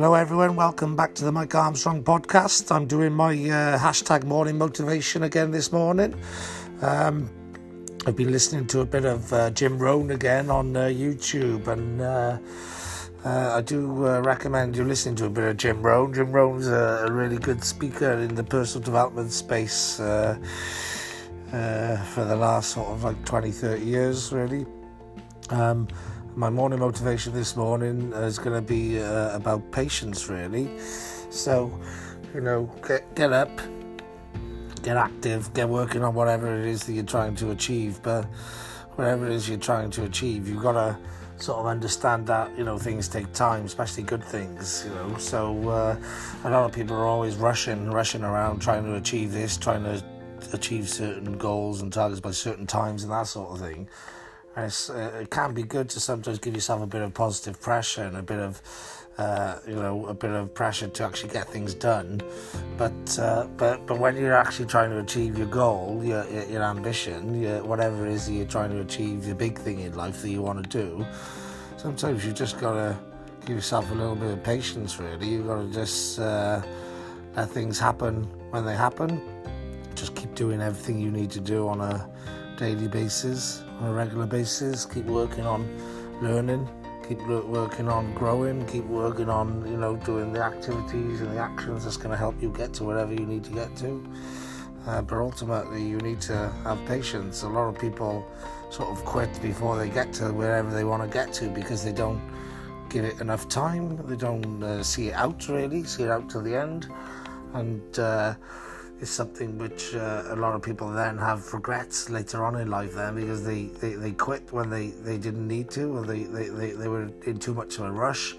Hello, everyone. Welcome back to the Mike Armstrong podcast. I'm doing my uh, hashtag morning motivation again this morning. Um, I've been listening to a bit of uh, Jim Rohn again on uh, YouTube, and uh, uh, I do uh, recommend you listening to a bit of Jim Rohn. Jim Rohn's a, a really good speaker in the personal development space for the last sort of like 20, 30 years, really. Um, my morning motivation this morning is going to be uh, about patience, really. So, you know, get, get up, get active, get working on whatever it is that you're trying to achieve. But whatever it is you're trying to achieve, you've got to sort of understand that you know things take time, especially good things. You know, so uh, a lot of people are always rushing, rushing around trying to achieve this, trying to achieve certain goals and targets by certain times and that sort of thing. And uh, it can be good to sometimes give yourself a bit of positive pressure and a bit of, uh, you know, a bit of pressure to actually get things done. But uh, but but when you're actually trying to achieve your goal, your your ambition, your, whatever it is that you're trying to achieve, the big thing in life that you want to do, sometimes you just gotta give yourself a little bit of patience. Really, you gotta just uh, let things happen when they happen. Just keep doing everything you need to do on a daily basis, on a regular basis. Keep working on learning, keep working on growing, keep working on, you know, doing the activities and the actions that's going to help you get to wherever you need to get to. Uh, but ultimately, you need to have patience. A lot of people sort of quit before they get to wherever they want to get to because they don't give it enough time. They don't uh, see it out really, see it out to the end, and uh, is something which uh, a lot of people then have regrets later on in life then because they, they, they quit when they, they didn't need to or they, they, they, they were in too much of a rush.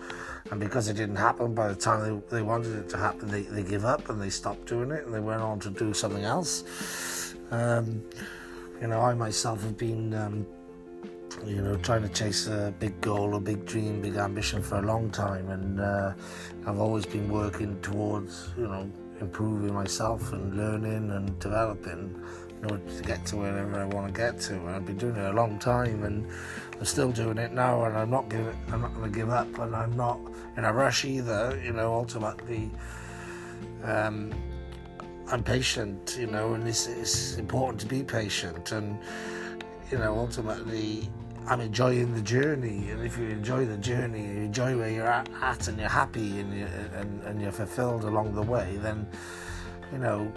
And because it didn't happen by the time they, they wanted it to happen they, they give up and they stopped doing it and they went on to do something else. Um, you know I myself have been um, you know, trying to chase a big goal, a big dream, big ambition for a long time, and uh, I've always been working towards, you know, improving myself and learning and developing in order to get to wherever I want to get to. And I've been doing it a long time, and I'm still doing it now. And I'm not giving, I'm not going to give up, and I'm not in a rush either. You know, ultimately, um, I'm patient. You know, and it's, it's important to be patient. And you know, ultimately, I'm enjoying the journey, and if you enjoy the journey, you enjoy where you're at, and you're happy and, you, and, and you're fulfilled along the way, then you know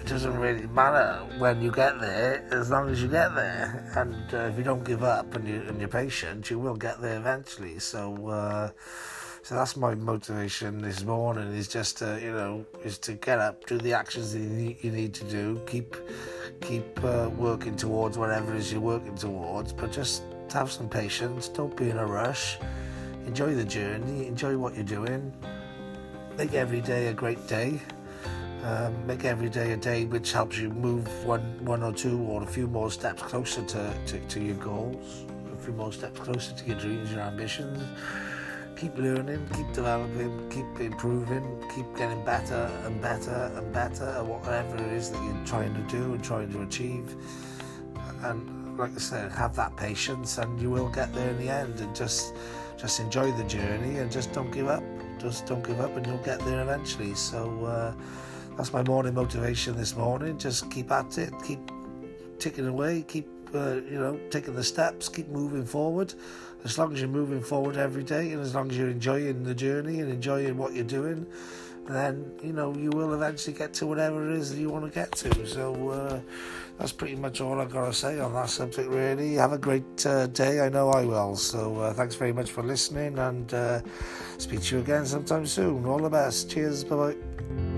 it doesn't really matter when you get there, as long as you get there. And uh, if you don't give up and, you, and you're patient, you will get there eventually. So. Uh, so that's my motivation this morning is just to, you know, is to get up, do the actions that you need to do, keep keep uh, working towards whatever it is you're working towards, but just have some patience, don't be in a rush, enjoy the journey, enjoy what you're doing, make every day a great day. Um, make every day a day which helps you move one, one or two or a few more steps closer to, to, to your goals, a few more steps closer to your dreams, your ambitions keep learning, keep developing, keep improving, keep getting better and better and better at whatever it is that you're trying to do and trying to achieve. And like I said, have that patience and you will get there in the end and just just enjoy the journey and just don't give up. Just don't give up and you'll get there eventually. So uh, that's my morning motivation this morning. Just keep at it, keep ticking away, keep uh, you know, taking the steps, keep moving forward. As long as you're moving forward every day, and as long as you're enjoying the journey and enjoying what you're doing, then you know you will eventually get to whatever it is that you want to get to. So uh, that's pretty much all I've got to say on that subject. Really, have a great uh, day. I know I will. So uh, thanks very much for listening, and uh, speak to you again sometime soon. All the best. Cheers. Bye bye.